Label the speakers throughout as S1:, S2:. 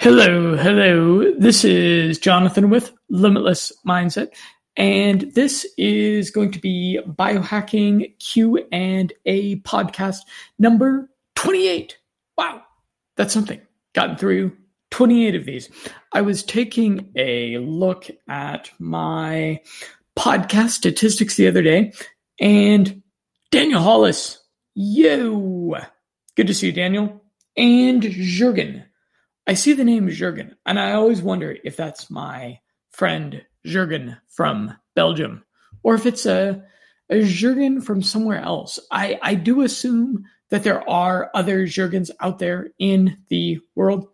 S1: Hello, hello. This is Jonathan with Limitless Mindset, and this is going to be biohacking Q and A podcast number 28. Wow, that's something. Gotten through 28 of these. I was taking a look at my podcast statistics the other day, and Daniel Hollis, yo, good to see you, Daniel, and Jurgen I see the name Jurgen, and I always wonder if that's my friend Jurgen from Belgium, or if it's a, a Jurgen from somewhere else. I, I do assume that there are other Jurgens out there in the world.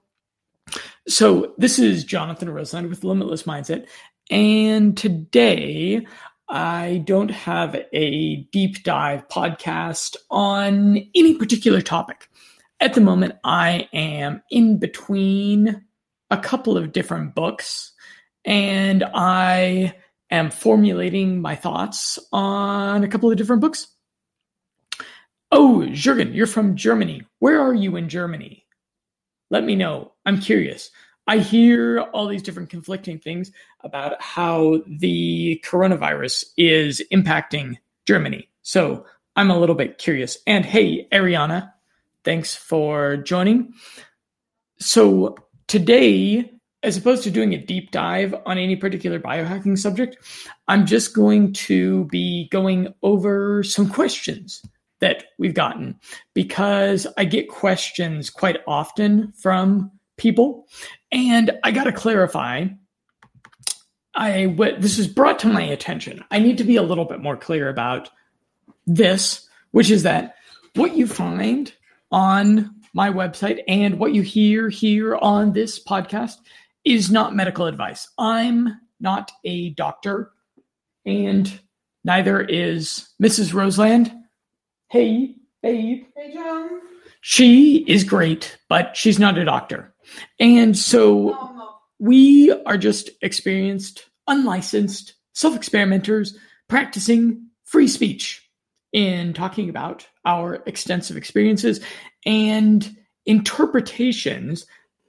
S1: So this is Jonathan Roseland with Limitless Mindset, and today I don't have a deep dive podcast on any particular topic at the moment, I am in between a couple of different books and I am formulating my thoughts on a couple of different books. Oh, Jürgen, you're from Germany. Where are you in Germany? Let me know. I'm curious. I hear all these different conflicting things about how the coronavirus is impacting Germany. So I'm a little bit curious. And hey, Ariana, Thanks for joining. So, today, as opposed to doing a deep dive on any particular biohacking subject, I'm just going to be going over some questions that we've gotten because I get questions quite often from people. And I got to clarify I what this was brought to my attention. I need to be a little bit more clear about this, which is that what you find on my website and what you hear here on this podcast is not medical advice. I'm not a doctor, and neither is Mrs. Roseland. Hey, babe.
S2: Hey, John.
S1: She is great, but she's not a doctor. And so
S2: Oh, no.
S1: we are just experienced, unlicensed self experimenters practicing free speech in talking about our extensive experiences and interpretations,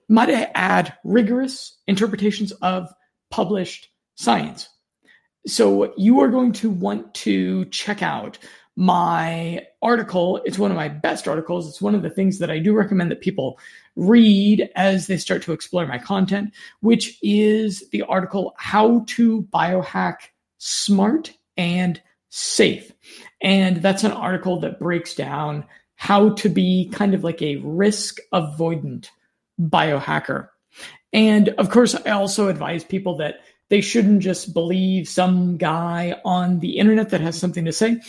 S1: might I add, rigorous interpretations of published science. So you are going to want to check out my article. It's one of my best articles. It's one of the things that I do recommend that people read as they start to explore my content, which is the article How to Biohack Smart and Safe. And that's an article that breaks down how to be kind of like a risk avoidant biohacker. And of course, I also advise people that they shouldn't just believe some guy on the internet that has something to say.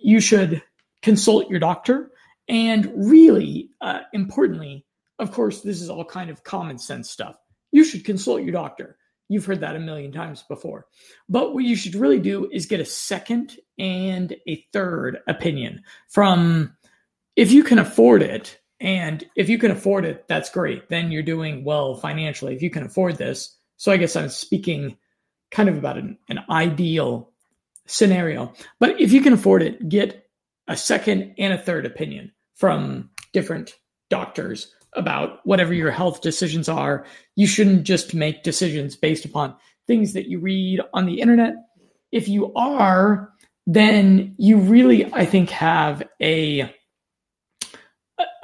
S1: You should consult your doctor. And really, uh, importantly, of course, this is all kind of common sense stuff. You should consult your doctor. You've heard that a million times before. But what you should really do is get a second and a third opinion from, if you can afford it, and if you can afford it, that's great. Then you're doing well financially if you can afford this. So I guess I'm speaking kind of about an, an ideal scenario. But if you can afford it, get a second and a third opinion from different doctors about whatever your health decisions are. You shouldn't just make decisions based upon things that you read on the internet. If you are, then you really, I think, have a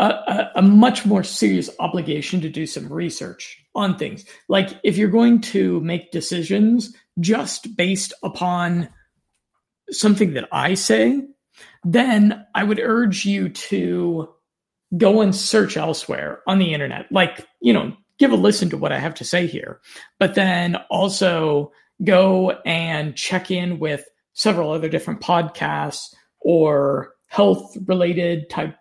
S1: a, a, a, much more serious obligation to do some research on things. Like if you're going to make decisions just based upon something that I say, then I would urge you to go and search elsewhere on the internet. Like, you know, give a listen to what I have to say here, but then also go and check in with several other different podcasts or health related type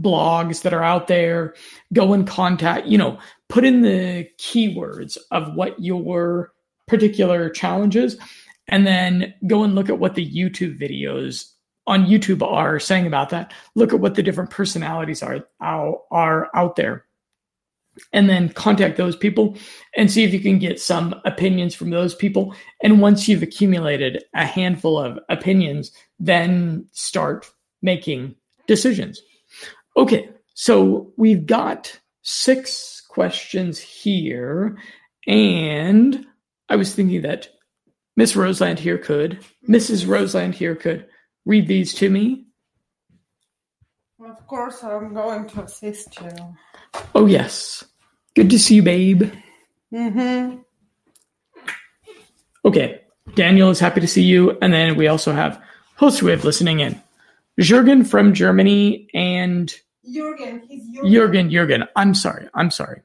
S1: blogs that are out there. Go and contact, you know, put in the keywords of what your particular challenges and then go and look at what the YouTube videos on YouTube are saying about that. Look at what the different personalities are are out there. And then contact those people and see if you can get some opinions from those people. And once you've accumulated a handful of opinions, then start making decisions. Okay, so we've got six questions here. And I was thinking that Miss Roseland here could, Mrs. Roseland here could read these to me.
S2: Of course, I'm going to assist you.
S1: Oh, yes. Good to see you, babe.
S2: Mm-hmm.
S1: Okay. Daniel is happy to see you. And then we also have Josue listening in. Jurgen from Germany and
S2: Jurgen. He's Jurgen.
S1: Jurgen, Jurgen. I'm sorry. I'm sorry.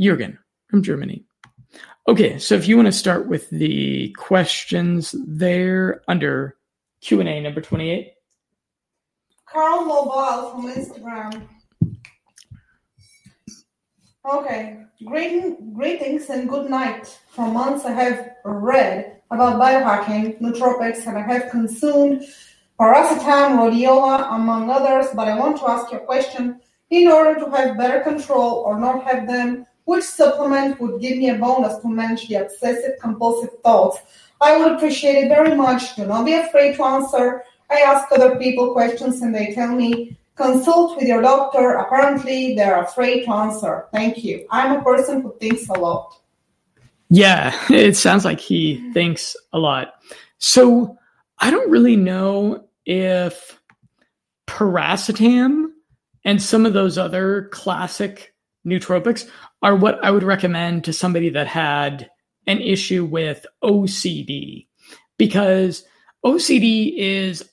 S1: Jurgen from Germany. Okay, so if you want to start with the questions there under Q&A number 28.
S2: Carl Mobile from Instagram. Okay. Greeting, greetings and good night. For months I have read about biohacking, nootropics, and I have consumed piracetam, rhodiola, among others, but I want to ask you a question. In order to have better control or not have them, which supplement would give me a bonus to manage the obsessive compulsive thoughts? I would appreciate it very much. Do not be afraid to answer. I ask other people questions and they tell me Consult with your doctor. Apparently, they're afraid to answer. Thank you. I'm a person who thinks a lot.
S1: Yeah, it sounds like he thinks a lot. So I don't really know if piracetam and some of those other classic nootropics are what I would recommend to somebody that had an issue with OCD because OCD is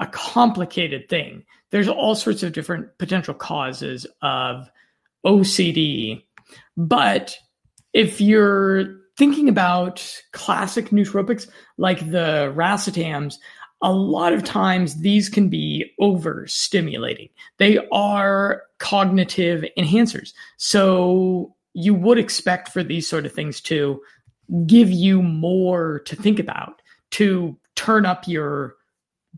S1: a complicated thing there's all sorts of different potential causes of OCD. But if you're thinking about classic nootropics like the racetams, a lot of times these can be overstimulating. They are cognitive enhancers. So you would expect for these sort of things to give you more to think about, to turn up your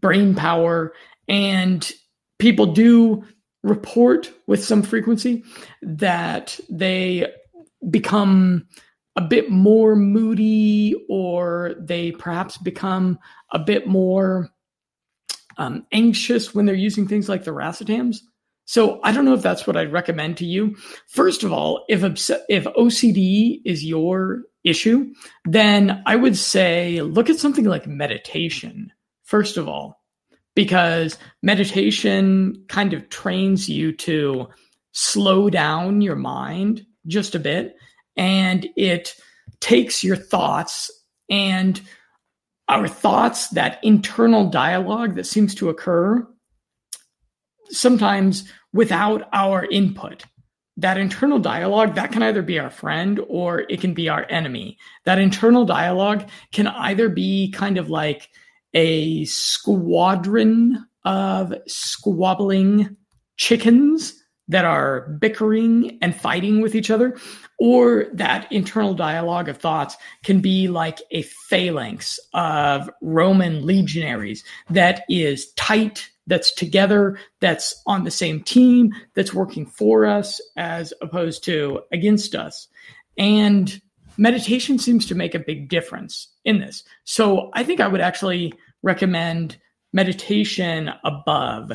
S1: brain power and people do report with some frequency that they become a bit more moody or they perhaps become a bit more um, anxious when they're using things like the racetams. So I don't know if that's what I'd recommend to you. First of all, if obs- if OCD is your issue, then I would say look at something like meditation. First of all, because meditation kind of trains you to slow down your mind just a bit and it takes your thoughts and our thoughts, that internal dialogue that seems to occur sometimes without our input. That internal dialogue, that can either be our friend or it can be our enemy. That internal dialogue can either be kind of like a squadron of squabbling chickens that are bickering and fighting with each other, or that internal dialogue of thoughts can be like a phalanx of Roman legionaries that is tight, that's together, that's on the same team, that's working for us as opposed to against us. And meditation seems to make a big difference in this. So I think I would actually recommend meditation above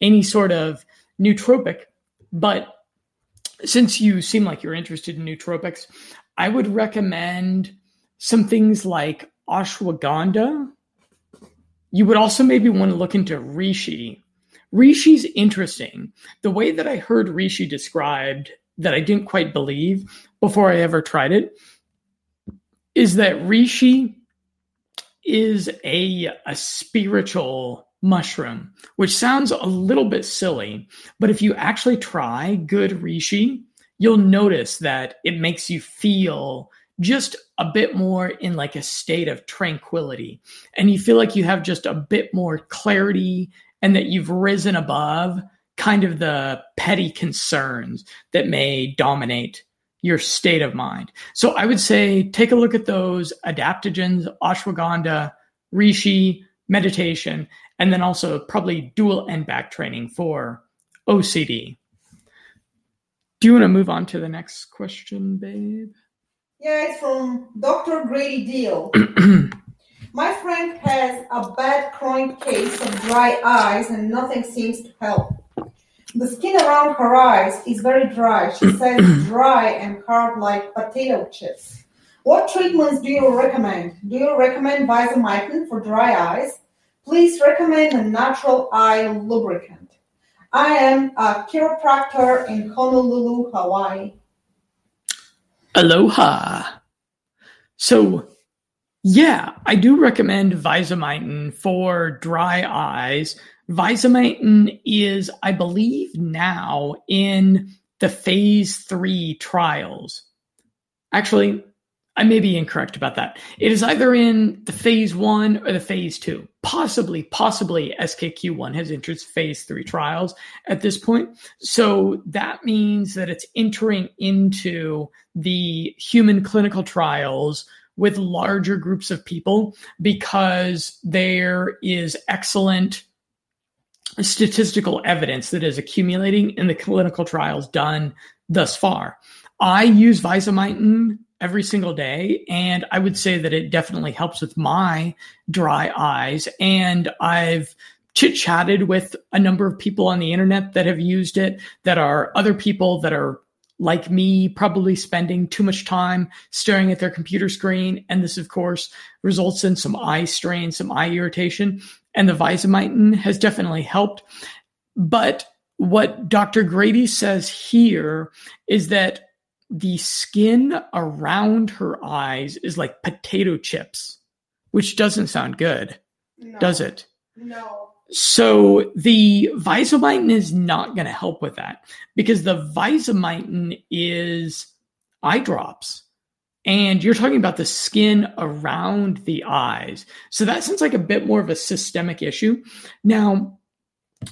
S1: any sort of nootropic. But since you seem like you're interested in nootropics, I would recommend some things like ashwagandha. You would also maybe want to look into reishi. Reishi's interesting. The way that I heard reishi described that I didn't quite believe before I ever tried it is that reishi is a, a spiritual mushroom, which sounds a little bit silly, but if you actually try good reishi, you'll notice that it makes you feel just a bit more in like a state of tranquility. And you feel like you have just a bit more clarity and that you've risen above kind of the petty concerns that may dominate your state of mind. So I would say take a look at those adaptogens, ashwagandha, reishi, meditation, and then also probably dual N-Back training for OCD. Do you want to move on to the next question, babe?
S2: Yeah, it's from Dr. Grady Deal. My friend has a bad chronic case of dry eyes and nothing seems to help. The skin around her eyes is very dry. She says dry and hard like potato chips. What treatments do you recommend? Do you recommend Visomitin for dry eyes? Please recommend a natural eye lubricant. I am a chiropractor in Honolulu, Hawaii.
S1: Aloha. So, yeah, I do recommend Visomitin for dry eyes. Visomitin is, I believe, now in the phase three trials. Actually, I may be incorrect about that. It is either in the phase one or the phase two. Possibly, possibly SKQ1 has entered phase three trials at this point. So that means that it's entering into the human clinical trials with larger groups of people because there is excellent statistical evidence that is accumulating in the clinical trials done thus far. I use Visomitin every single day. And I would say that it definitely helps with my dry eyes. And I've chit chatted with a number of people on the internet that have used it, that are other people that are like me, probably spending too much time staring at their computer screen. And this, of course, results in some eye strain, some eye irritation. And the Visomitin has definitely helped. But what Dr. Grady says here is that the skin around her eyes is like potato chips, which doesn't sound good, no. does it?
S2: No.
S1: So the Visomitin is not going to help with that because the Visomitin is eye drops. And you're talking about the skin around the eyes. So that sounds like a bit more of a systemic issue. Now,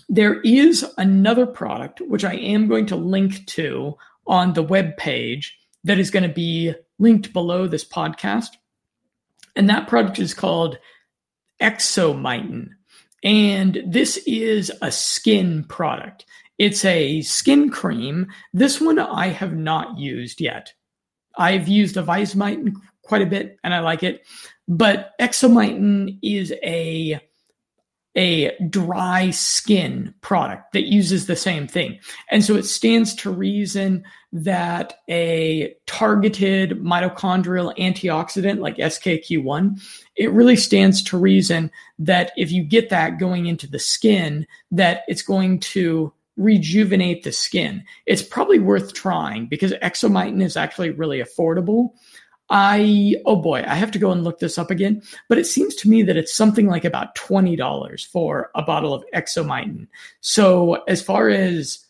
S1: there is another product which I am going to link to on the web page that is going to be linked below this podcast. And that product is called Exomitin. And this is a skin product. It's a skin cream. This one I have not used yet. I've used a Visomitin quite a bit and I like it. But Exomitin is a a dry skin product that uses the same thing. And so it stands to reason that a targeted mitochondrial antioxidant like SKQ1, it really stands to reason that if you get that going into the skin, that it's going to rejuvenate the skin. It's probably worth trying because exomitin is actually really affordable. I oh boy, I have to go and look this up again. But it seems to me that it's something like about twenty dollars for a bottle of Exomitin. So as far as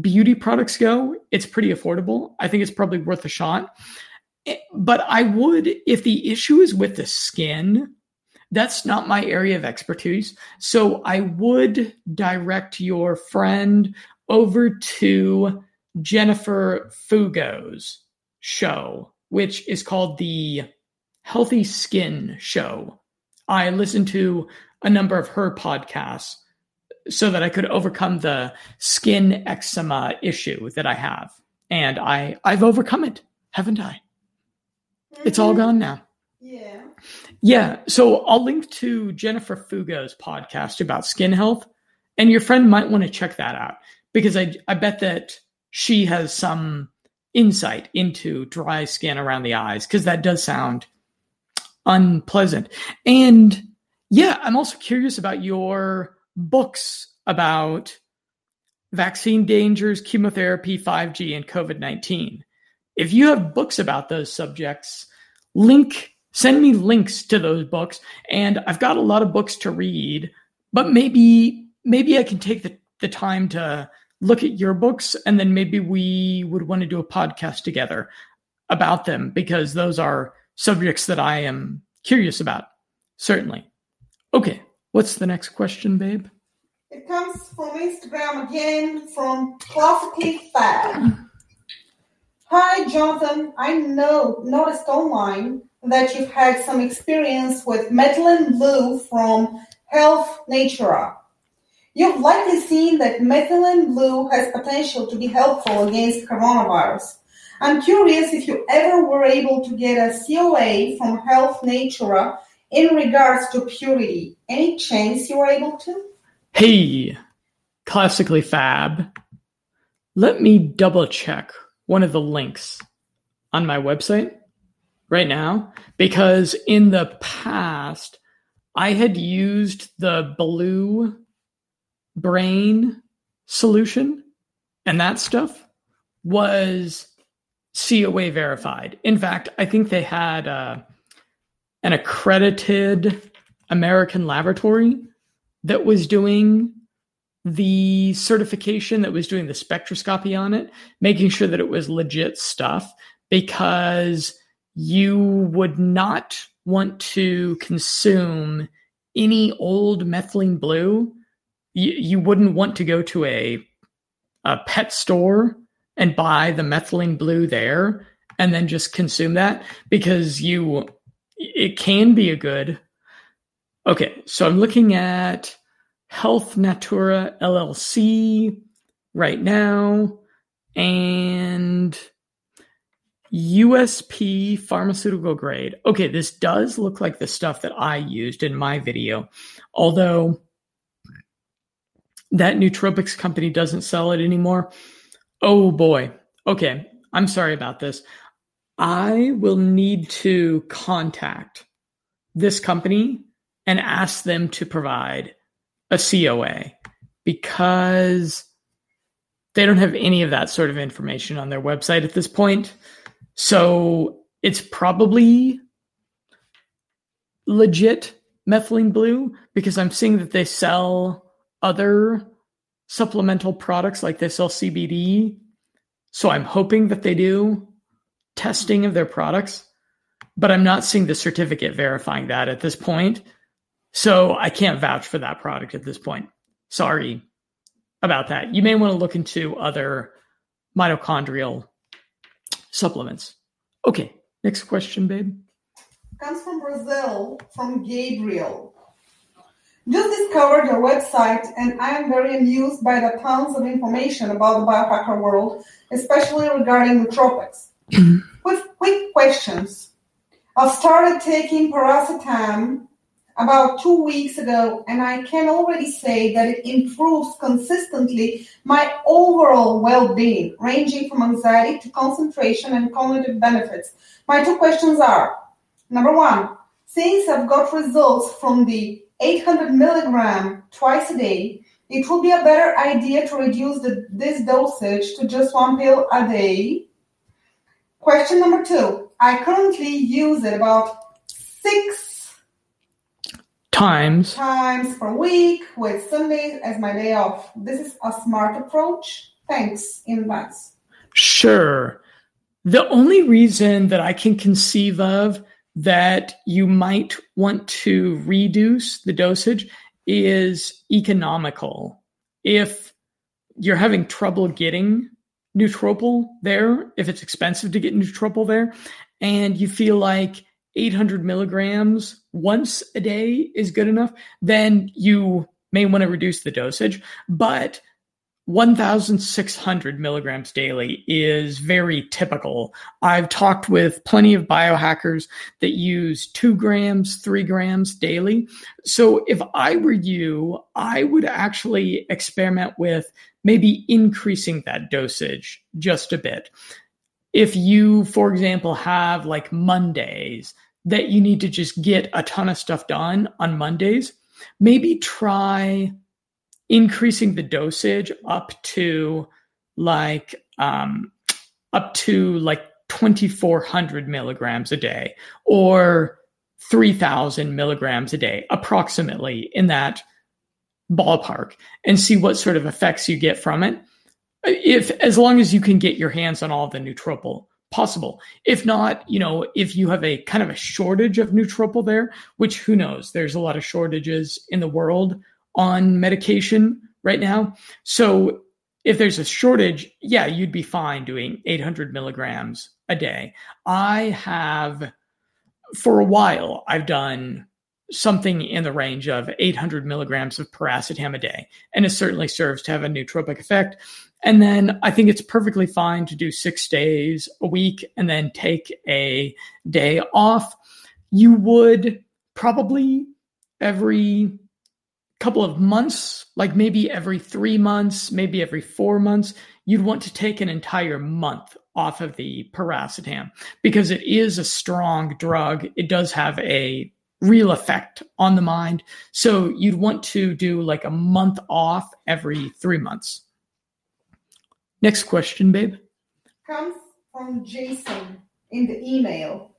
S1: beauty products go, it's pretty affordable. I think it's probably worth a shot. Eh, but I would, if the issue is with the skin, that's not my area of expertise. So I would direct your friend over to Jennifer Fugo's show which is called the Healthy Skin Show. I listened to a number of her podcasts so that I could overcome the skin eczema issue that I have. And I I've overcome it, haven't I? Mm-hmm. It's all mm-hmm. gone now.
S2: Yeah.
S1: Yeah. So I'll link to Jennifer Fugo's podcast about skin health. And your friend might want to check that out because I I bet that she has some insight into dry skin around the eyes because that does sound unpleasant. And yeah, I'm also curious about your books about vaccine dangers, chemotherapy, 5G, and COVID 19. If you have books about those subjects, link send me links to those books and i've got a lot of books to read but maybe maybe i can take the, the time to look at your books and then maybe we would want to do a podcast together about them because those are subjects that I am curious about. Certainly. Okay, what's the next question, babe?
S2: It comes from Instagram again from Classically Fab. Hi, Jonathan. I know noticed online that you've had some experience with methylene blue from Health Natura. You've likely seen that methylene blue has potential to be helpful against coronavirus. I'm curious if you ever were able to get a COA from Health Natura in regards to purity. Any chance you were able to?
S1: Hey, classically fab. Let me double check one of the links on my website right now because in the past I had used the blue brain solution and that stuff was COA verified. In fact, I think they had uh, an accredited American laboratory that was doing the certification that was doing the spectroscopy on it, making sure that it was legit stuff because you would not want to consume any old methylene blue. You, wouldn't want to go to a, a pet store and buy the methylene blue there and then just consume that because you it can be a good okay so i'm looking at Health Natura LLC right now and USP pharmaceutical grade. Okay, this does look like the stuff that I used in my video, although that nootropics company doesn't sell it anymore. Oh boy. Okay, I'm sorry about this. I will need to contact this company and ask them to provide a COA because they don't have any of that sort of information on their website at this point. So it's probably legit methylene blue because I'm seeing that they sell other supplemental products like they sell CBD. So I'm hoping that they do testing of their products, but I'm not seeing the certificate verifying that at this point. So I can't vouch for that product at this point. Sorry about that. You may want to look into other mitochondrial supplements. Okay, next question, babe.
S2: Comes from Brazil, from Gabriel. Just discovered your website and I am very amused by the tons of information about the biohacker world, especially regarding nootropics. With quick questions. I've started taking piracetam about two weeks ago, and I can already say that it improves consistently my overall well being, ranging from anxiety to concentration and cognitive benefits. My two questions are number one, since I've got results from the 800 milligram twice a day, it would be a better idea to reduce the, this dosage to just one pill a day. Question number two, I currently use it about six
S1: times
S2: times per week with Sundays as my day off. This is a smart approach. Thanks in advance.
S1: Sure. The only reason that I can conceive of that you might want to reduce the dosage is economical. If you're having trouble getting Nootropil there, if it's expensive to get Nootropil there, and you feel like 800 milligrams once a day is good enough, then you may want to reduce the dosage. But 1,600 milligrams daily is very typical. I've talked with plenty of biohackers that use two grams, three grams daily. So if I were you, I would actually experiment with maybe increasing that dosage just a bit. If you, for example, have like Mondays that you need to just get a ton of stuff done on Mondays, maybe try increasing the dosage up to like um, up to like 2400 milligrams a day or 3000 milligrams a day approximately in that ballpark and see what sort of effects you get from it if as long as you can get your hands on all the nootropics possible. If not, you know, if you have a kind of a shortage of Nootropil there, which who knows, there's a lot of shortages in the world on medication right now. So if there's a shortage, yeah, you'd be fine doing 800 milligrams a day. I have, for a while, I've done something in the range of 800 milligrams of piracetam a day, and it certainly serves to have a nootropic effect. And then I think it's perfectly fine to do six days a week and then take a day off. You would probably every couple of months, like maybe every three months, maybe every four months, you'd want to take an entire month off of the piracetam because it is a strong drug. It does have a real effect on the mind. So you'd want to do like a month off every three months. Next question, babe.
S2: Comes from Jason in the email.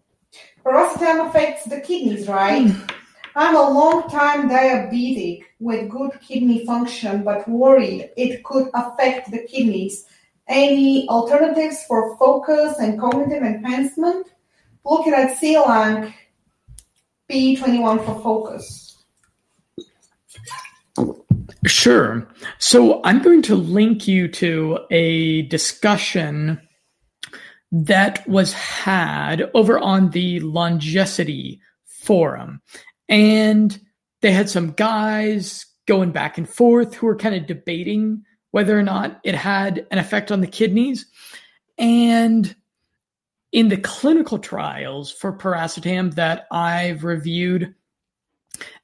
S2: Piracetam affects the kidneys, right? Mm. I'm a long time diabetic with good kidney function, but worried it could affect the kidneys. Any alternatives for focus and cognitive enhancement? Looking at Selank P21 for focus.
S1: Sure. So I'm going to link you to a discussion that was had over on the Longevity forum. And they had some guys going back and forth who were kind of debating whether or not it had an effect on the kidneys. And in the clinical trials for piracetam that I've reviewed,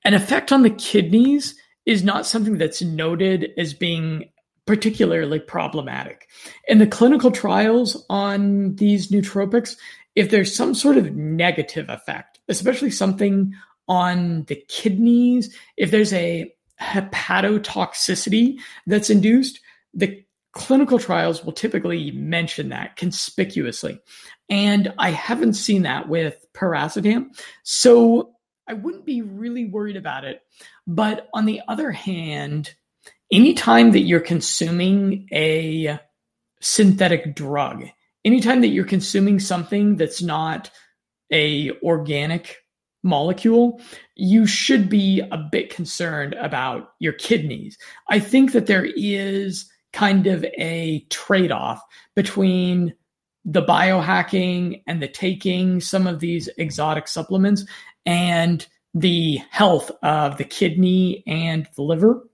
S1: an effect on the kidneys is not something that's noted as being particularly problematic. In the clinical trials on these nootropics, if there's some sort of negative effect, especially something on the kidneys, if there's a hepatotoxicity that's induced, the clinical trials will typically mention that conspicuously. And I haven't seen that with piracetam. So I wouldn't be really worried about it. But on the other hand, anytime that you're consuming a synthetic drug, anytime that you're consuming something that's not a organic molecule, you should be a bit concerned about your kidneys. I think that there is kind of a trade off between the biohacking and the taking some of these exotic supplements and the health of the kidney and the liver.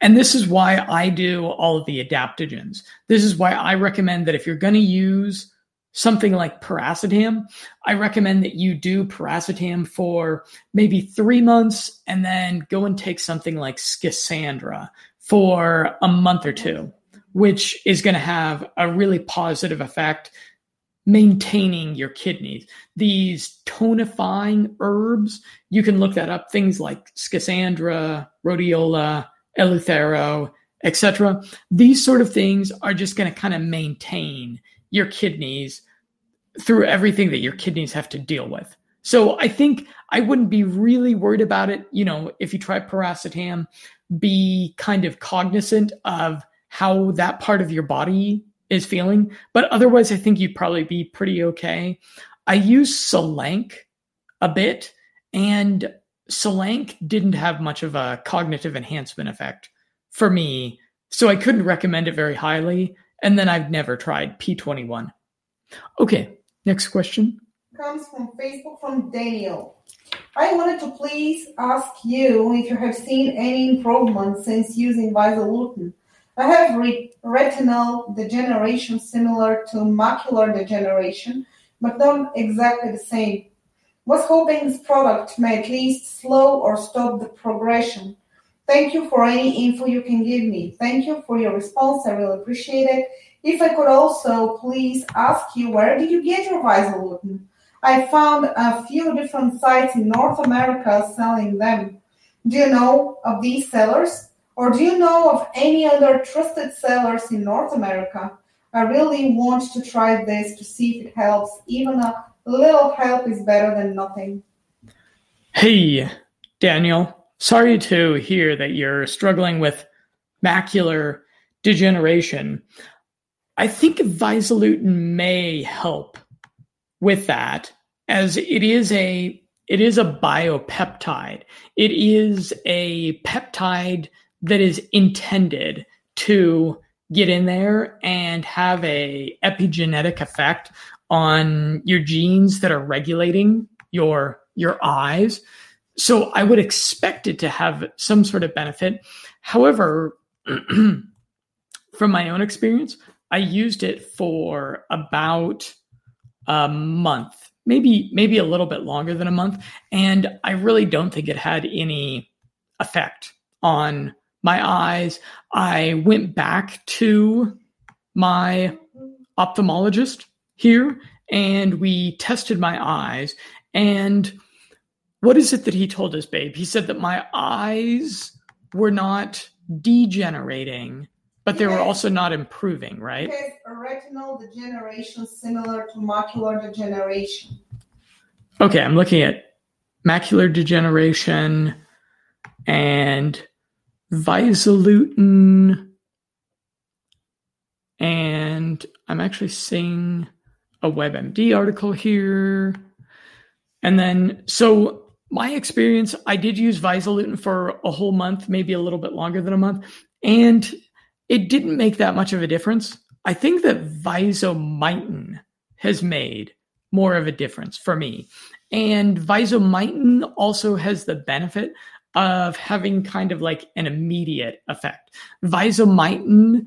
S1: And this is why I do all of the adaptogens. This is why I recommend that if you're going to use something like piracetam, I recommend that you do piracetam for maybe three months and then go and take something like Schisandra for a month or two, which is going to have a really positive effect maintaining your kidneys. These tonifying herbs, you can look that up, things like Schisandra, rhodiola, eleuthero, etc. These sort of things are just going to kind of maintain your kidneys through everything that your kidneys have to deal with. So I think I wouldn't be really worried about it. You know, if you try piracetam, be kind of cognizant of how that part of your body is feeling. But otherwise, I think you'd probably be pretty okay. I use Selank a bit, and Selank didn't have much of a cognitive enhancement effect for me. So I couldn't recommend it very highly. And then I've never tried P21. Okay, next question.
S2: Comes from Facebook from Daniel. I wanted to please ask you if you have seen any improvement since using Visoluten. I have re- retinal degeneration similar to macular degeneration, but not exactly the same. Was hoping this product may at least slow or stop the progression. Thank you for any info you can give me. Thank you for your response. I really appreciate it. If I could also please ask you, where did you get your Visoluten? I found a few different sites in North America selling them. Do you know of these sellers? Or do you know of any other trusted sellers in North America? I really want to try this to see if it helps. Even a little help is better than nothing.
S1: Hey, Daniel. Sorry to hear that you're struggling with macular degeneration. I think Visoluten may help with that as it is a it is a biopeptide. It is a peptide that is intended to get in there and have a epigenetic effect on your genes that are regulating your your eyes so I would expect it to have some sort of benefit. However, from my own experience, I used it for about a month, maybe maybe a little bit longer than a month, and I really don't think it had any effect on my eyes. I went back to my ophthalmologist here and we tested my eyes. And what is it that he told us, babe? He said that my eyes were not degenerating, but they were also not improving, right?
S2: Has retinal degeneration similar to macular degeneration.
S1: Okay, I'm looking at macular degeneration and visoluten And I'm actually seeing a WebMD article here. And then, so my experience, I did use Visoluten for a whole month, maybe a little bit longer than a month, and it didn't make that much of a difference. I think that Visomitin has made more of a difference for me. And Visomitin also has the benefit of having kind of like an immediate effect. Visomitin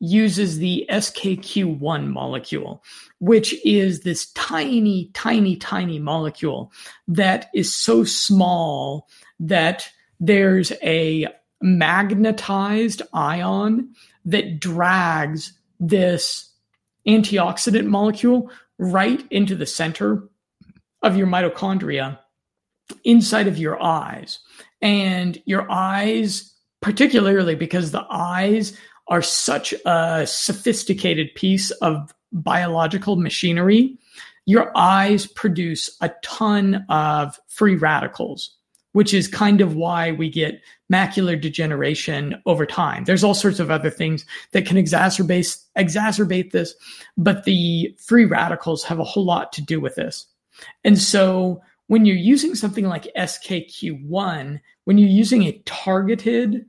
S1: uses the SKQ1 molecule, which is this tiny, tiny, tiny molecule that is so small that there's a magnetized ion that drags this antioxidant molecule right into the center of your mitochondria inside of your eyes. And your eyes, particularly because the eyes are such a sophisticated piece of biological machinery, your eyes produce a ton of free radicals, which is kind of why we get macular degeneration over time. There's all sorts of other things that can exacerbate exacerbate this, but the free radicals have a whole lot to do with this. And so when you're using something like SKQ1, when you're using a targeted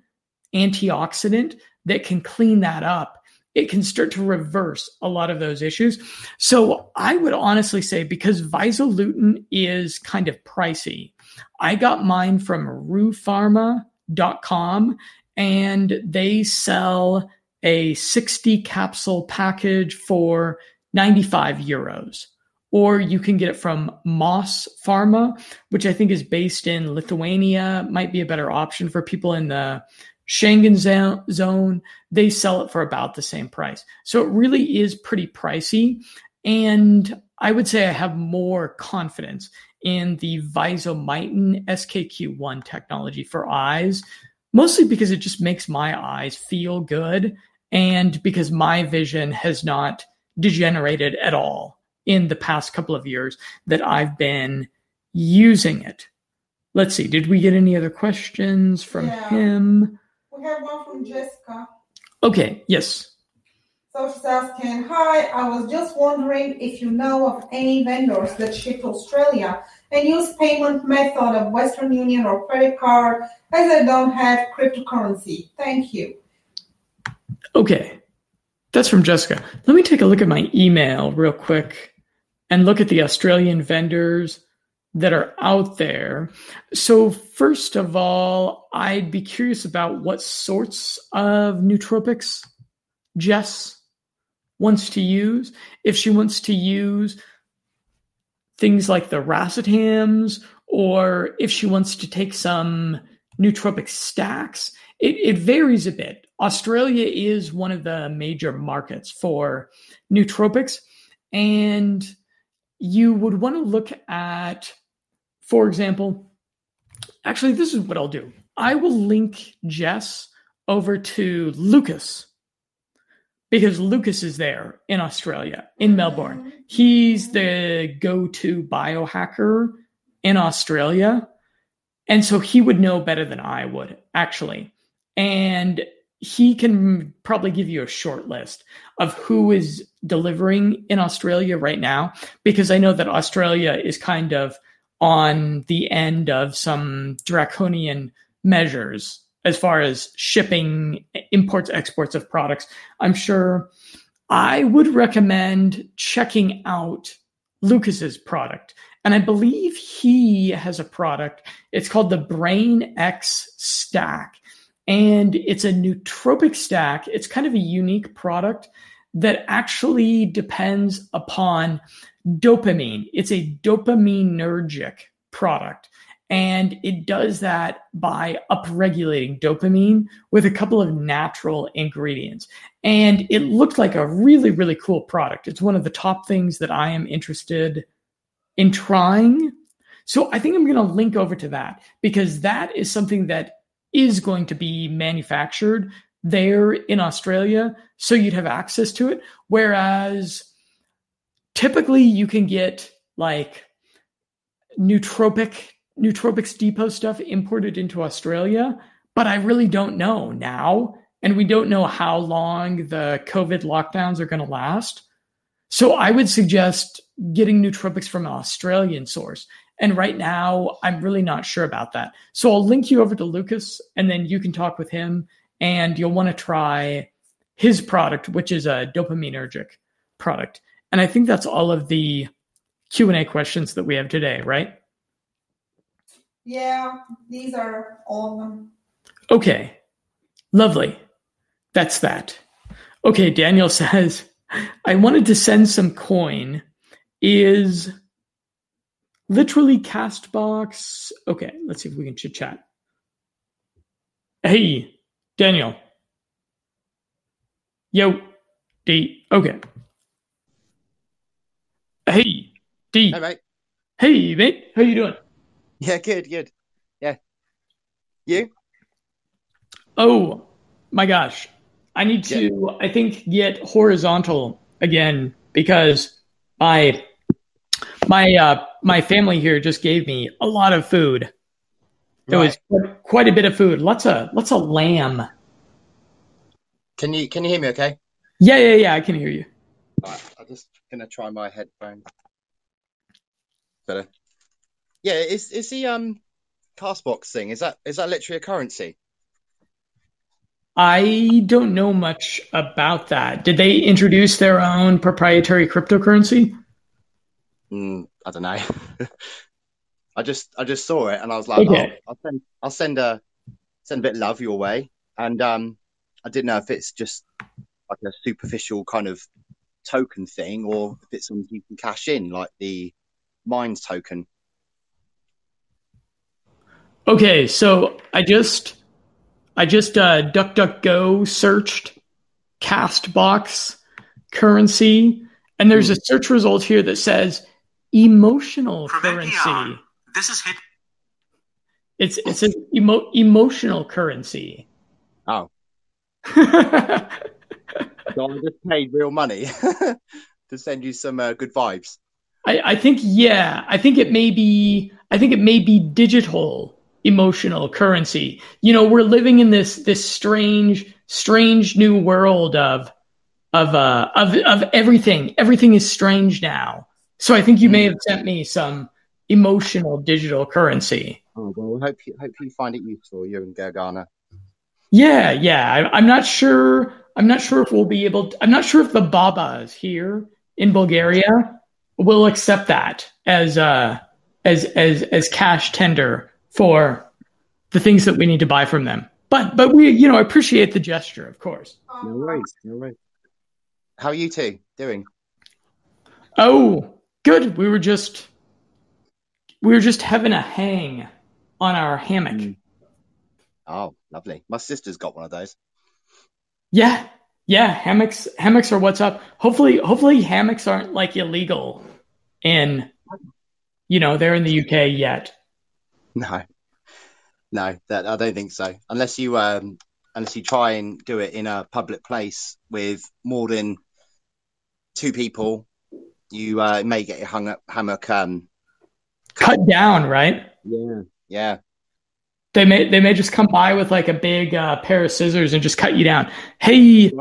S1: antioxidant that can clean that up, it can start to reverse a lot of those issues. So I would honestly say because Visoluten is kind of pricey, I got mine from ruupharma.com and they sell a 60 capsule package for 95 euros. Or you can get it from Moss Pharma, which I think is based in Lithuania, might be a better option for people in the Schengen zone, they sell it for about the same price. So it really is pretty pricey. And I would say I have more confidence in the Visomitin SKQ1 technology for eyes, mostly because it just makes my eyes feel good and because my vision has not degenerated at all in the past couple of years that I've been using it. Let's see, did we get any other questions from
S2: Yeah.
S1: him?
S2: We have one from Jessica.
S1: Okay, yes.
S2: So she's asking, Hi, I was just wondering if you know of any vendors that ship to Australia and use payment method of Western Union or credit card as I don't have cryptocurrency. Thank you.
S1: Okay. That's from Jessica. Let me take a look at my email real quick and look at the Australian vendors that are out there. So, first of all, I'd be curious about what sorts of nootropics Jess wants to use. If she wants to use things like the racetams, or if she wants to take some nootropic stacks, it, it varies a bit. Australia is one of the major markets for nootropics, and you would want to look at, for example, actually, this is what I'll do. I will link Jess over to Lucas because Lucas is there in Australia, in Melbourne. He's the go to biohacker in Australia. And so he would know better than I would, actually. And he can probably give you a short list of who is delivering in Australia right now, because I know that Australia is kind of on the end of some draconian measures as far as shipping imports exports of products. I'm sure i would recommend checking out lucas's product. And i believe he has a product. It's called the brain x stack. And it's a nootropic stack. It's kind of a unique product that actually depends upon dopamine it's a dopaminergic product And it does that by upregulating dopamine with a couple of natural ingredients. And it looked like a really, really cool product. It's one of the top things that I am interested in trying. So I think I'm going to link over to that because that is something that is going to be manufactured there in Australia. So you'd have access to it. Whereas typically you can get like nootropic nootropics depot stuff imported into Australia, but I really don't know now. And we don't know how long the COVID lockdowns are going to last. So I would suggest getting nootropics from an Australian source. And right now, I'm really not sure about that. So I'll link you over to Lucas and then you can talk with him and you'll want to try his product, which is a dopaminergic product. And I think that's all of the Q&A questions that we have today, right?
S2: Yeah, these are all of them.
S1: Okay. Lovely. That's that. Okay, Daniel says, I wanted to send some coin. Is literally Castbox. Okay, let's see if we can chit chat. Hey, Daniel. Yo, D. Okay. Hey, D.
S3: Hey, mate.
S1: Hey, mate. How you doing?
S3: Yeah, good, good. Yeah. You?
S1: Oh, my gosh. I need to, I think, get horizontal again because my my uh my family here just gave me a lot of food. It
S3: Right.
S1: was quite a bit of food. Lots of lots of lamb.
S3: Can you can you hear me okay?
S1: Yeah, yeah, yeah. I can hear you.
S3: Right, I'm just gonna try my headphone. Better. Yeah, is is the um Castbox thing, is that is that literally a currency?
S1: I don't know much about that. Did they introduce their own proprietary cryptocurrency?
S3: Mm, I don't know. I just I just saw it and I was like,
S1: Okay.
S3: oh, I'll send I'll send a send a bit of love your way. And um I didn't know if it's just like a superficial kind of token thing or if it's something you can cash in, like the Minds token.
S1: Okay, so I just I just uh DuckDuckGo searched Castbox currency, and there's a search result here that says emotional
S4: From
S1: currency.
S4: NPR, this is hit.
S1: It's it's an emo- emotional currency.
S3: Oh. So I just paid real money to send you some uh, good vibes.
S1: I think yeah, I think it may be I think it may be digital emotional currency. You know, we're living in this this strange strange new world of of uh of of everything. Everything is strange now. So I think you may have sent me some emotional digital currency.
S3: Oh well, I hope you hope you find it useful, you and Gargana.
S1: Yeah, yeah. I, I'm not sure. I'm not sure if we'll be able. To, I'm not sure if the Babas here in Bulgaria will accept that as uh as as as cash tender for the things that we need to buy from them. But but we you know appreciate the gesture, of course.
S3: No worries, no worries. How are you two doing?
S1: Oh, good. We were just we were just having a hang on our hammock.
S3: Mm. Oh, lovely. My sister's got one of those.
S1: Yeah. Yeah, hammocks hammocks are what's up. Hopefully hopefully hammocks aren't like illegal in you know, they're in the UK yet.
S3: No, no, that I don't think so. Unless you um, unless you try and do it in a public place with more than two people, you uh, may get your hung up hammock. Um,
S1: Cut down, right?
S3: yeah, yeah.
S1: They may they may just come by with like a big uh, pair of scissors and just cut you down. Hey,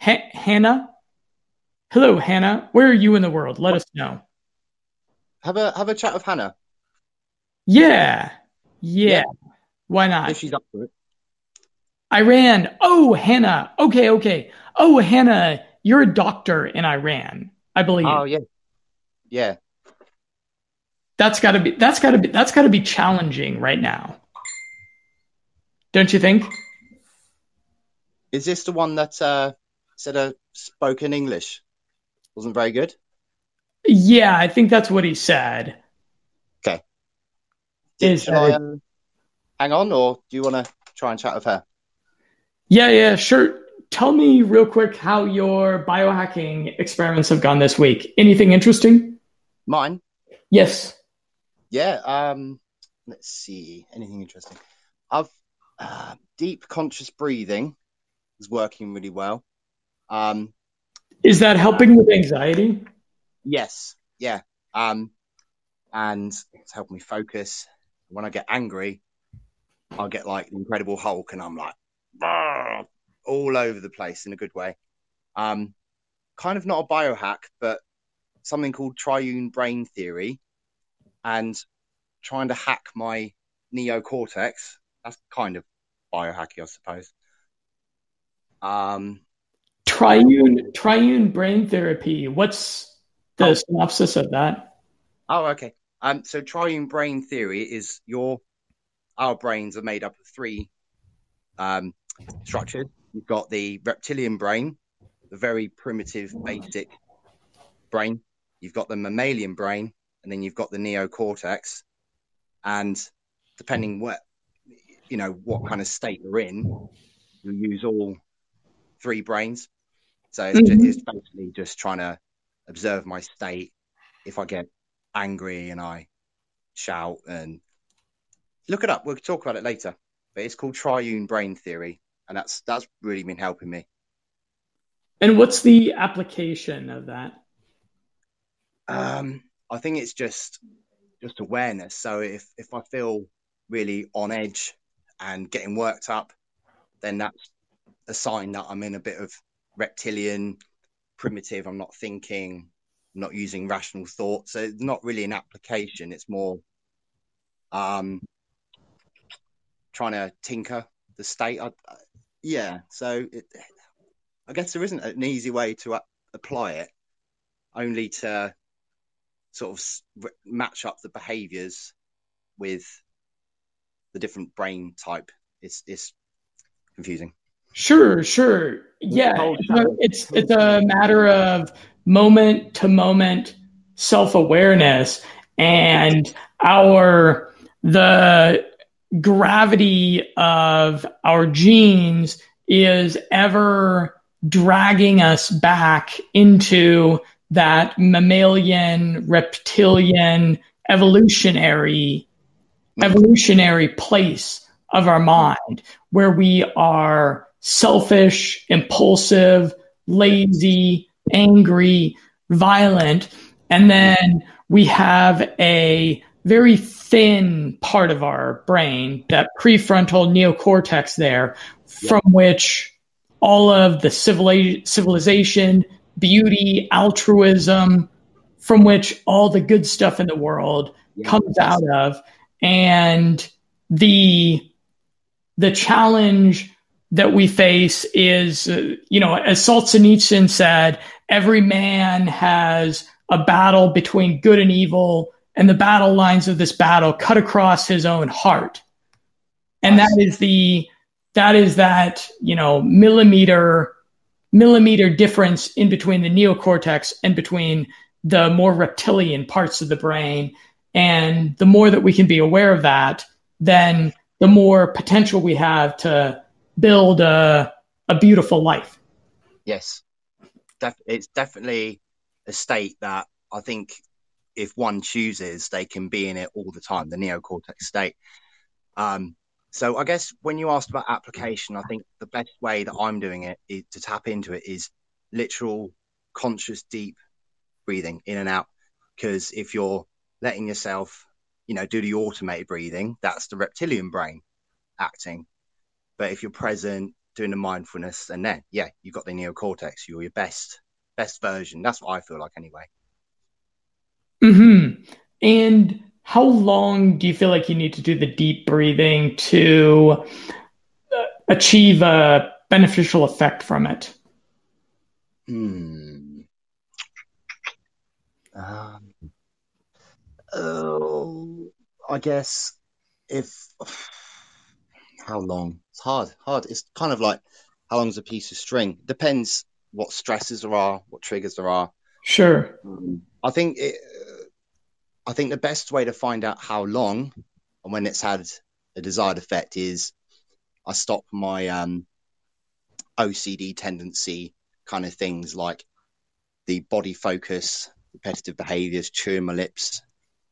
S1: ha- Hannah. Hello, Hannah. Where are you in the world? Let us know.
S3: Have a have a chat with Hannah
S1: Yeah. Yeah. Why not?
S3: if she's up for it.
S1: Iran. Oh, Hannah. Okay, okay. Oh, Hannah, you're a doctor in Iran, I believe.
S3: Oh yeah, yeah.
S1: That's got to be that's got to be that's got to be challenging right now. Don't you think?
S3: Is this the one that uh, said a spoken English wasn't very good?
S1: Yeah, I think that's what he said. Okay. is
S3: Should I uh, hang on, or do you want to try and chat with her?
S1: Yeah, yeah, sure. Tell me real quick how your biohacking experiments have gone this week. Anything interesting?
S3: Mine?
S1: Yes.
S3: Yeah. Um, let's see. Anything interesting? I've uh, deep conscious breathing is working really well. Um,
S1: is that helping with anxiety?
S3: Yes. Yeah. Um, and it's helping me focus. When I get angry, I get like the Incredible Hulk, and I'm like all over the place in a good way. Um, kind of not a biohack, but something called triune brain theory, and trying to hack my neocortex. That's kind of biohacky, I suppose. Um,
S1: triune triune brain therapy. What's the oh, synopsis of that?
S3: Oh, okay. Um, so triune brain theory is your our brains are made up of three um, structures. You've got the reptilian brain, the very primitive, basic brain. You've got the mammalian brain, and then you've got the neocortex. And depending what you know, what kind of state you're in, you use all three brains. So it's, mm-hmm. just, it's basically just trying to observe my state. If I get angry and I shout and look it up, we'll talk about it later. But it's called triune brain theory, and that's that's really been helping me.
S1: And what's the application of that?
S3: Um, I think it's just just awareness. So if if I feel really on edge and getting worked up, then that's a sign that I'm in a bit of reptilian, primitive. I'm not thinking, not using rational thought. So it's not really an application. It's more um, trying to tinker the state. I, yeah. So it, I guess there isn't an easy way to a- apply it, only to sort of match up the behaviors with the different brain type. It's it's confusing.
S1: Sure, sure. Yeah, it's it's a matter of moment to moment self-awareness and our the gravity of our genes is ever dragging us back into that mammalian reptilian evolutionary evolutionary place of our mind where we are selfish, impulsive, lazy, angry, violent. And then we have a very thin part of our brain, that prefrontal neocortex there, from which all of the civilization, beauty, altruism, from which all the good stuff in the world yeah. comes out of. And the the challenge that we face is, uh, you know, as Solzhenitsyn said, every man has a battle between good and evil, and the battle lines of this battle cut across his own heart. And that is the that is that you know millimeter millimeter difference in between the neocortex and between the more reptilian parts of the brain. And the more that we can be aware of that, then the more potential we have to build a, a beautiful life.
S3: Yes, Def- it's definitely a state that I think if one chooses, they can be in it all the time, the neocortex state. Um, so I guess when you asked about application, I think the best way that I'm doing it is to tap into it is literal conscious deep breathing in and out. Because if you're letting yourself, you know, do the automated breathing, that's the reptilian brain acting. But if you're present, doing the mindfulness, and then yeah, you've got the neocortex. You're your best best version. That's what I feel like anyway.
S1: Hmm. And how long do you feel like you need to do the deep breathing to uh, achieve a beneficial effect from it?
S3: Hmm. Um, oh, I guess if how long? It's hard. Hard. It's kind of like how long is a piece of string? Depends what stresses there are, what triggers there are.
S1: Sure.
S3: Um, I think it, I think the best way to find out how long and when it's had a desired effect, is I stop my um, OCD tendency kind of things like the body focus, repetitive behaviors, chewing my lips,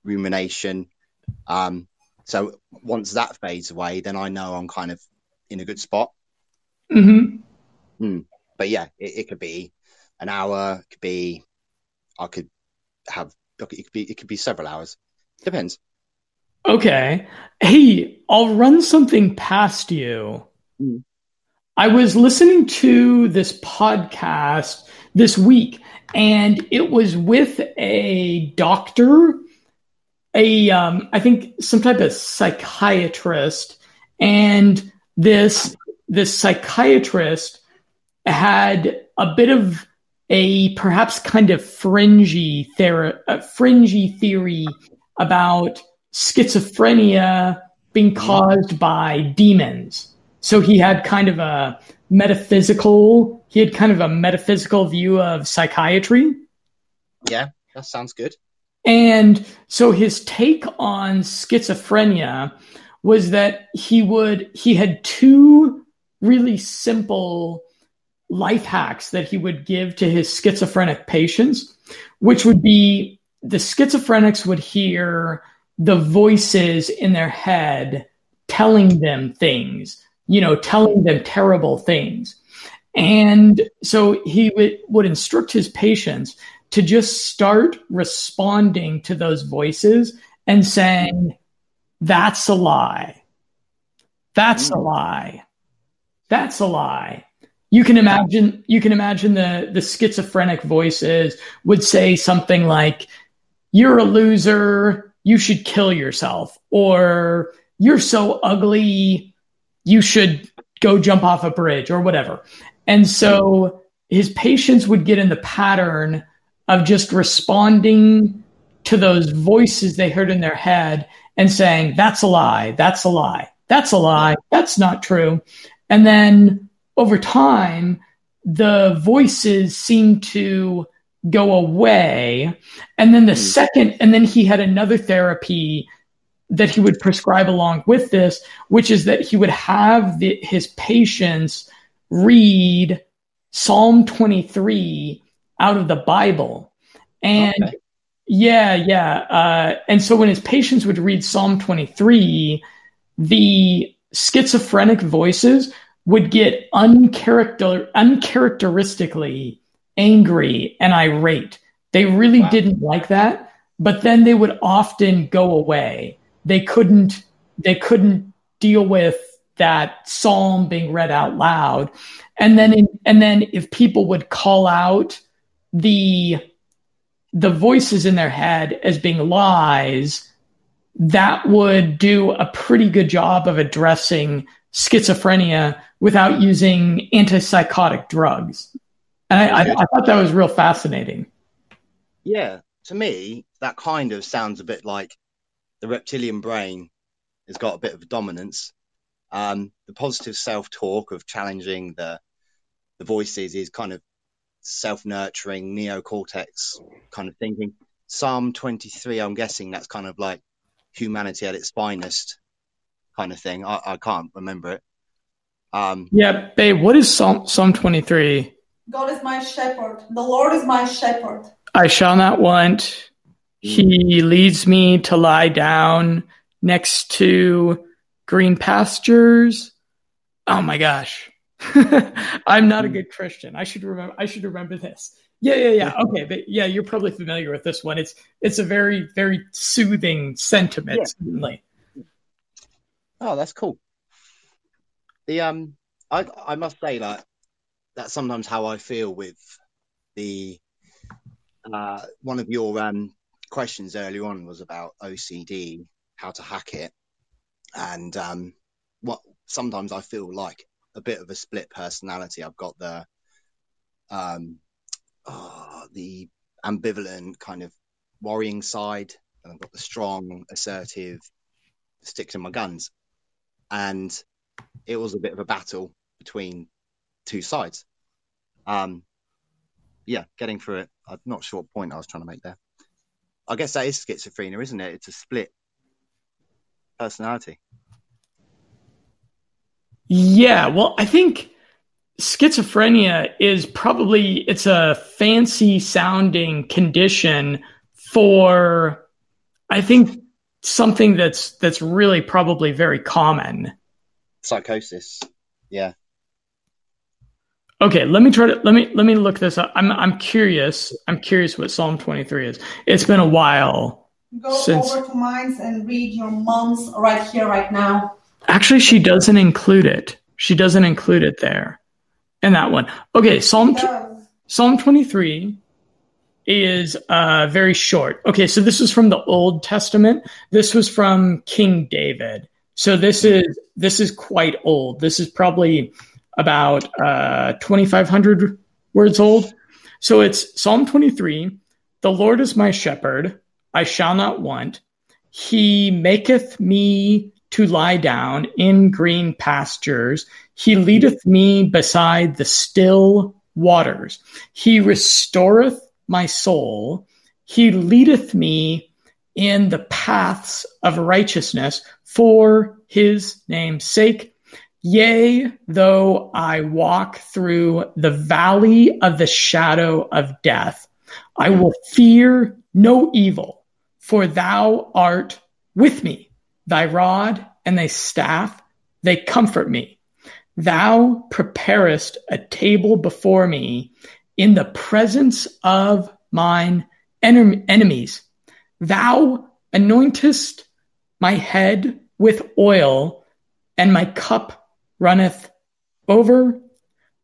S3: rumination. Um, so once that fades away, then I know I'm kind of in a good spot.
S1: hmm
S3: Mm. But yeah, it, it could be an hour. It could be I could have. It could be. It could be several hours. Depends.
S1: Okay. Hey, I'll run something past you.
S3: Mm.
S1: I was listening to this podcast this week, and it was with a doctor, a um, I think some type of psychiatrist, and this this psychiatrist had a bit of a perhaps kind of fringy fringy theory about schizophrenia being caused by demons. So he had kind of a metaphysical, he had kind of a metaphysical view of psychiatry.
S3: Yeah, that sounds good.
S1: And so his take on schizophrenia was that he would, he had two really simple life hacks that he would give to his schizophrenic patients, which would be the schizophrenics would hear the voices in their head telling them things, you know, telling them terrible things. And so he would, would instruct his patients to just start responding to those voices and saying, that's a lie. That's a mm. lie. That's a lie. You can imagine you can imagine the the schizophrenic voices would say something like you're a loser, you should kill yourself or you're so ugly, you should go jump off a bridge or whatever. And so his patients would get in the pattern of just responding to those voices they heard in their head and saying, that's a lie, that's a lie, that's a lie, that's not true. And then over time, the voices seem to go away. And then the hmm. second, and then he had another therapy that he would prescribe along with this, which is that he would have the, his patients read Psalm 23 out of the Bible. And
S3: Okay.
S1: yeah, yeah. Uh, and so when his patients would read Psalm 23, the schizophrenic voices would get uncharacter- uncharacteristically angry and irate. They really
S3: Wow.
S1: didn't like that, but then they would often go away. They couldn't they couldn't deal with that psalm being read out loud. And then in, and then if people would call out the the voices in their head as being lies, that would do a pretty good job of addressing schizophrenia without using antipsychotic drugs. And I, I, I thought that was real fascinating.
S3: Yeah, to me, that kind of sounds a bit like the reptilian brain has got a bit of dominance. Um, the positive self-talk of challenging the the voices is kind of self-nurturing neocortex kind of thinking. Psalm 23, I'm guessing that's kind of like humanity at its finest kind of thing. I, I can't remember it. Um,
S1: Yeah, babe, what is Psalm, Psalm 23?
S2: God is my shepherd. The Lord is my shepherd.
S1: I shall not want. He leads me to lie down next to green pastures. Oh my gosh. I'm not a good Christian. I should remember I should remember this. Yeah, yeah, yeah. Okay, but yeah, you're probably familiar with this one. It's it's a very very soothing sentiment,
S3: Yeah.
S1: certainly.
S3: Oh, that's cool. The um, I I must say like that's sometimes how I feel with the uh one of your um questions earlier on was about OCD, how to hack it, and um what sometimes I feel like a bit of a split personality. I've got the um oh, the ambivalent kind of worrying side, and I've got the strong, assertive, stick to my guns and it was a bit of a battle between two sides. Um, yeah, getting through it. I'm not sure what point I was trying to make there. I guess that is schizophrenia, isn't it? It's a split personality.
S1: Yeah, well, I think schizophrenia is probably it's a fancy sounding condition for I think something that's that's really probably very common.
S3: Psychosis. Yeah.
S1: Okay, let me try to let me let me look this up. I'm I'm curious. I'm curious what Psalm 23 is. It's been a while.
S2: Go
S1: Since-
S2: over to Minds and read your mom's right here, right now.
S1: Actually, she doesn't include it. She doesn't include it there. In that one. Okay, Psalm. Psalm 23 is uh, very short. Okay, so this is from the Old Testament. This was from King David. So this is this is quite old. This is probably about uh, 2,500 words old. So it's Psalm 23. The Lord is my shepherd; I shall not want. He maketh me to lie down in green pastures. He leadeth me beside the still waters. He restoreth my soul. He leadeth me in the paths of righteousness for his name's sake. Yea, though I walk through the valley of the shadow of death, I will fear no evil, for thou art with me. Thy rod and thy staff, they comfort me. Thou preparest a table before me in the presence of mine enem- enemies. Thou anointest my head with oil, and my cup runneth over.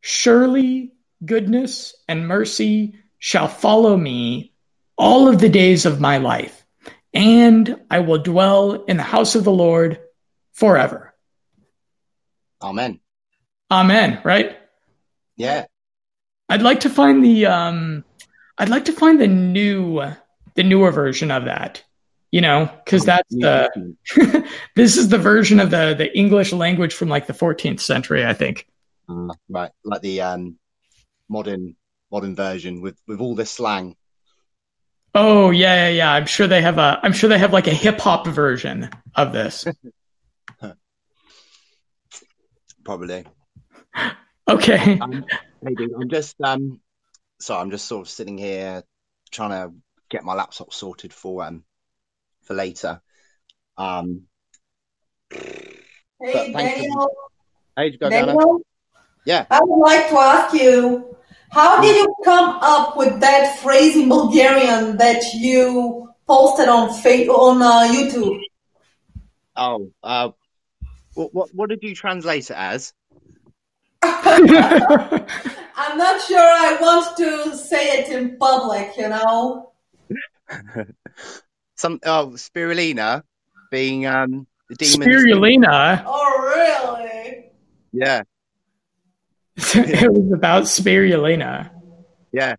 S1: Surely goodness and mercy shall follow me all of the days of my life, and I will dwell in the house of the Lord forever.
S3: Amen.
S1: Amen. Right?
S3: Yeah.
S1: I'd like to find the um I'd like to find the new the newer version of that. You know, cuz that's the this is the version of the the English language from like the 14th century, I think.
S3: Uh, right, like the um, modern modern version with with all this slang.
S1: Oh, yeah, yeah, yeah. I'm sure they have a I'm sure they have like a hip hop version of this.
S3: Probably.
S1: Okay.
S3: Um, maybe I'm just um, sorry, I'm just sort of sitting here trying to get my laptop sorted for um for later. Um,
S2: Hey,
S3: But you.
S2: Daniel.
S3: how did you go, Dana?
S2: Daniel,
S3: Yeah.
S2: I would like to ask you, how did you come up with that phrase in Bulgarian that you posted on fa- on uh, YouTube?
S3: Oh, uh, what what what did you translate it as?
S2: I'm not sure I want to say it in public, you know.
S3: Some oh spirulina being um the demon.
S1: Spirulina.
S2: Oh, really?
S3: Yeah,
S1: it was about spirulina.
S3: yeah.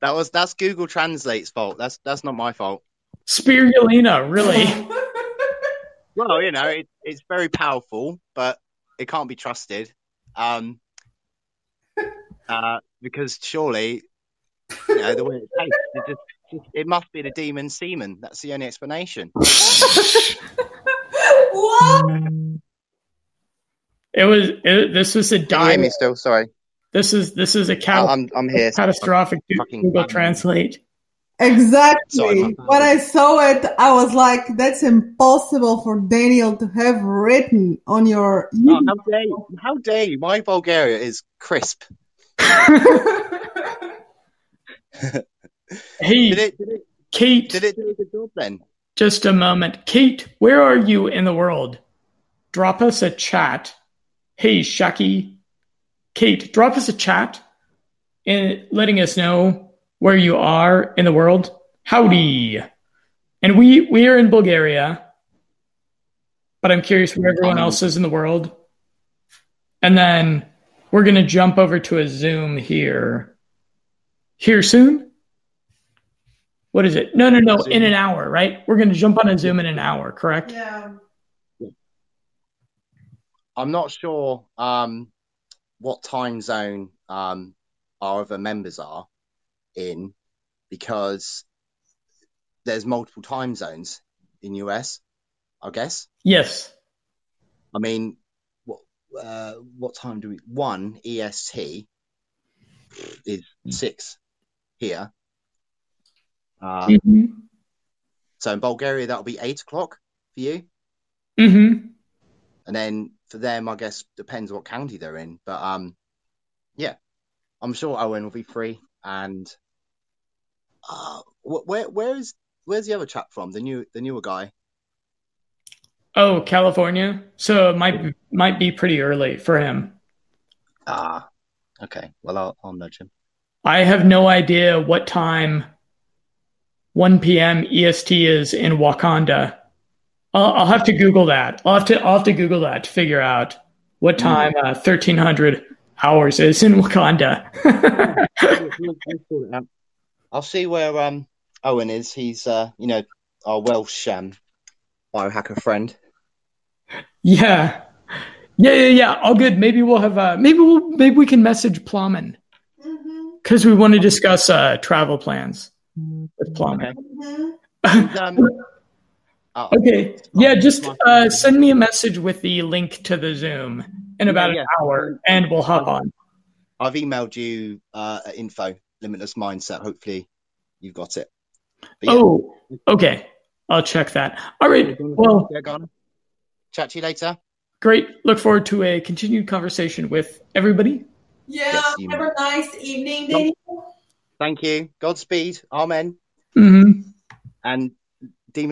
S3: That was that's Google Translate's fault. That's that's not my fault.
S1: Spirulina, really?
S3: Well, you know, it, it's very powerful, but it can't be trusted. Um, uh, because surely, you know, the way it tastes, it, just, just, it must be the demon semen. That's the only explanation.
S2: what?
S1: It was. It, this was a
S3: Can you hear me still? Sorry,
S1: This is this is a cat-
S3: I'm I'm here.
S1: catastrophic
S3: Fucking
S1: Google
S3: bad.
S1: Translate.
S2: Exactly.
S3: Sorry,
S2: when I saw it, I was like, "That's impossible for Daniel to have written on your."
S3: Oh, how dare you? How dare you? My Bulgaria is crisp.
S1: Hey,
S3: Did it? Did it?
S1: Kate.
S3: Did it do a good job then?
S1: Just a moment, Kate. Where are you in the world? Drop us a chat. Hey, Shaki. Kate, drop us a chat and letting us know where you are in the world. Howdy. And we we are in Bulgaria, but I'm curious where everyone um, else is in the world. And then we're gonna jump over to a Zoom here. Here soon? What is it? No, no, no. In an hour, right? We're gonna jump on a Zoom in an hour, correct?
S2: yeah.
S3: I'm not sure um, what time zone um, our other members are in because there's multiple time zones in US. I guess.
S1: Yes.
S3: I mean, what uh, what time do we? One EST is six here. Uh,
S1: hmm
S3: So in Bulgaria, that'll be eight o'clock for you,
S1: hmm
S3: and then for them, I guess depends what county they're in. But um, yeah, I'm sure Owen will be free. And uh, where where is where's the other chap from? The new the newer guy.
S1: Oh, California. So it might might be pretty early for him.
S3: Ah, okay. Well, I'll I'll nudge him.
S1: I have no idea what time 1 p.m. EST is in Wakanda. I'll, I'll have to Google that. I'll have to I'll have to Google that to figure out what time uh, 1300 hours is in Wakanda.
S3: I'll see where um Owen is. He's uh you know our Welsh um biohacker friend.
S1: yeah. Yeah, yeah, yeah. All good. Maybe we'll have uh maybe we'll maybe we can message Plowman
S2: Mm-hmm.
S1: because we want to discuss uh travel plans with Plowman.
S2: Mm-hmm.
S3: Um, oh,
S1: Okay. Yeah, just uh, send me a message with the link to the Zoom in about
S3: Yeah,
S1: an hour, and we'll hop on.
S3: I've emailed you uh info limitless mindset. Hopefully you've got it. Yeah.
S1: Oh, okay. I'll check that. All right. Well,
S3: yeah, go on. Chat to you later.
S1: great. Look forward to a continued conversation with everybody.
S2: Yeah,
S3: Yes,
S2: have
S3: may.
S2: a nice evening, Daniel.
S3: Thank you. Godspeed. Amen.
S1: hmm
S3: And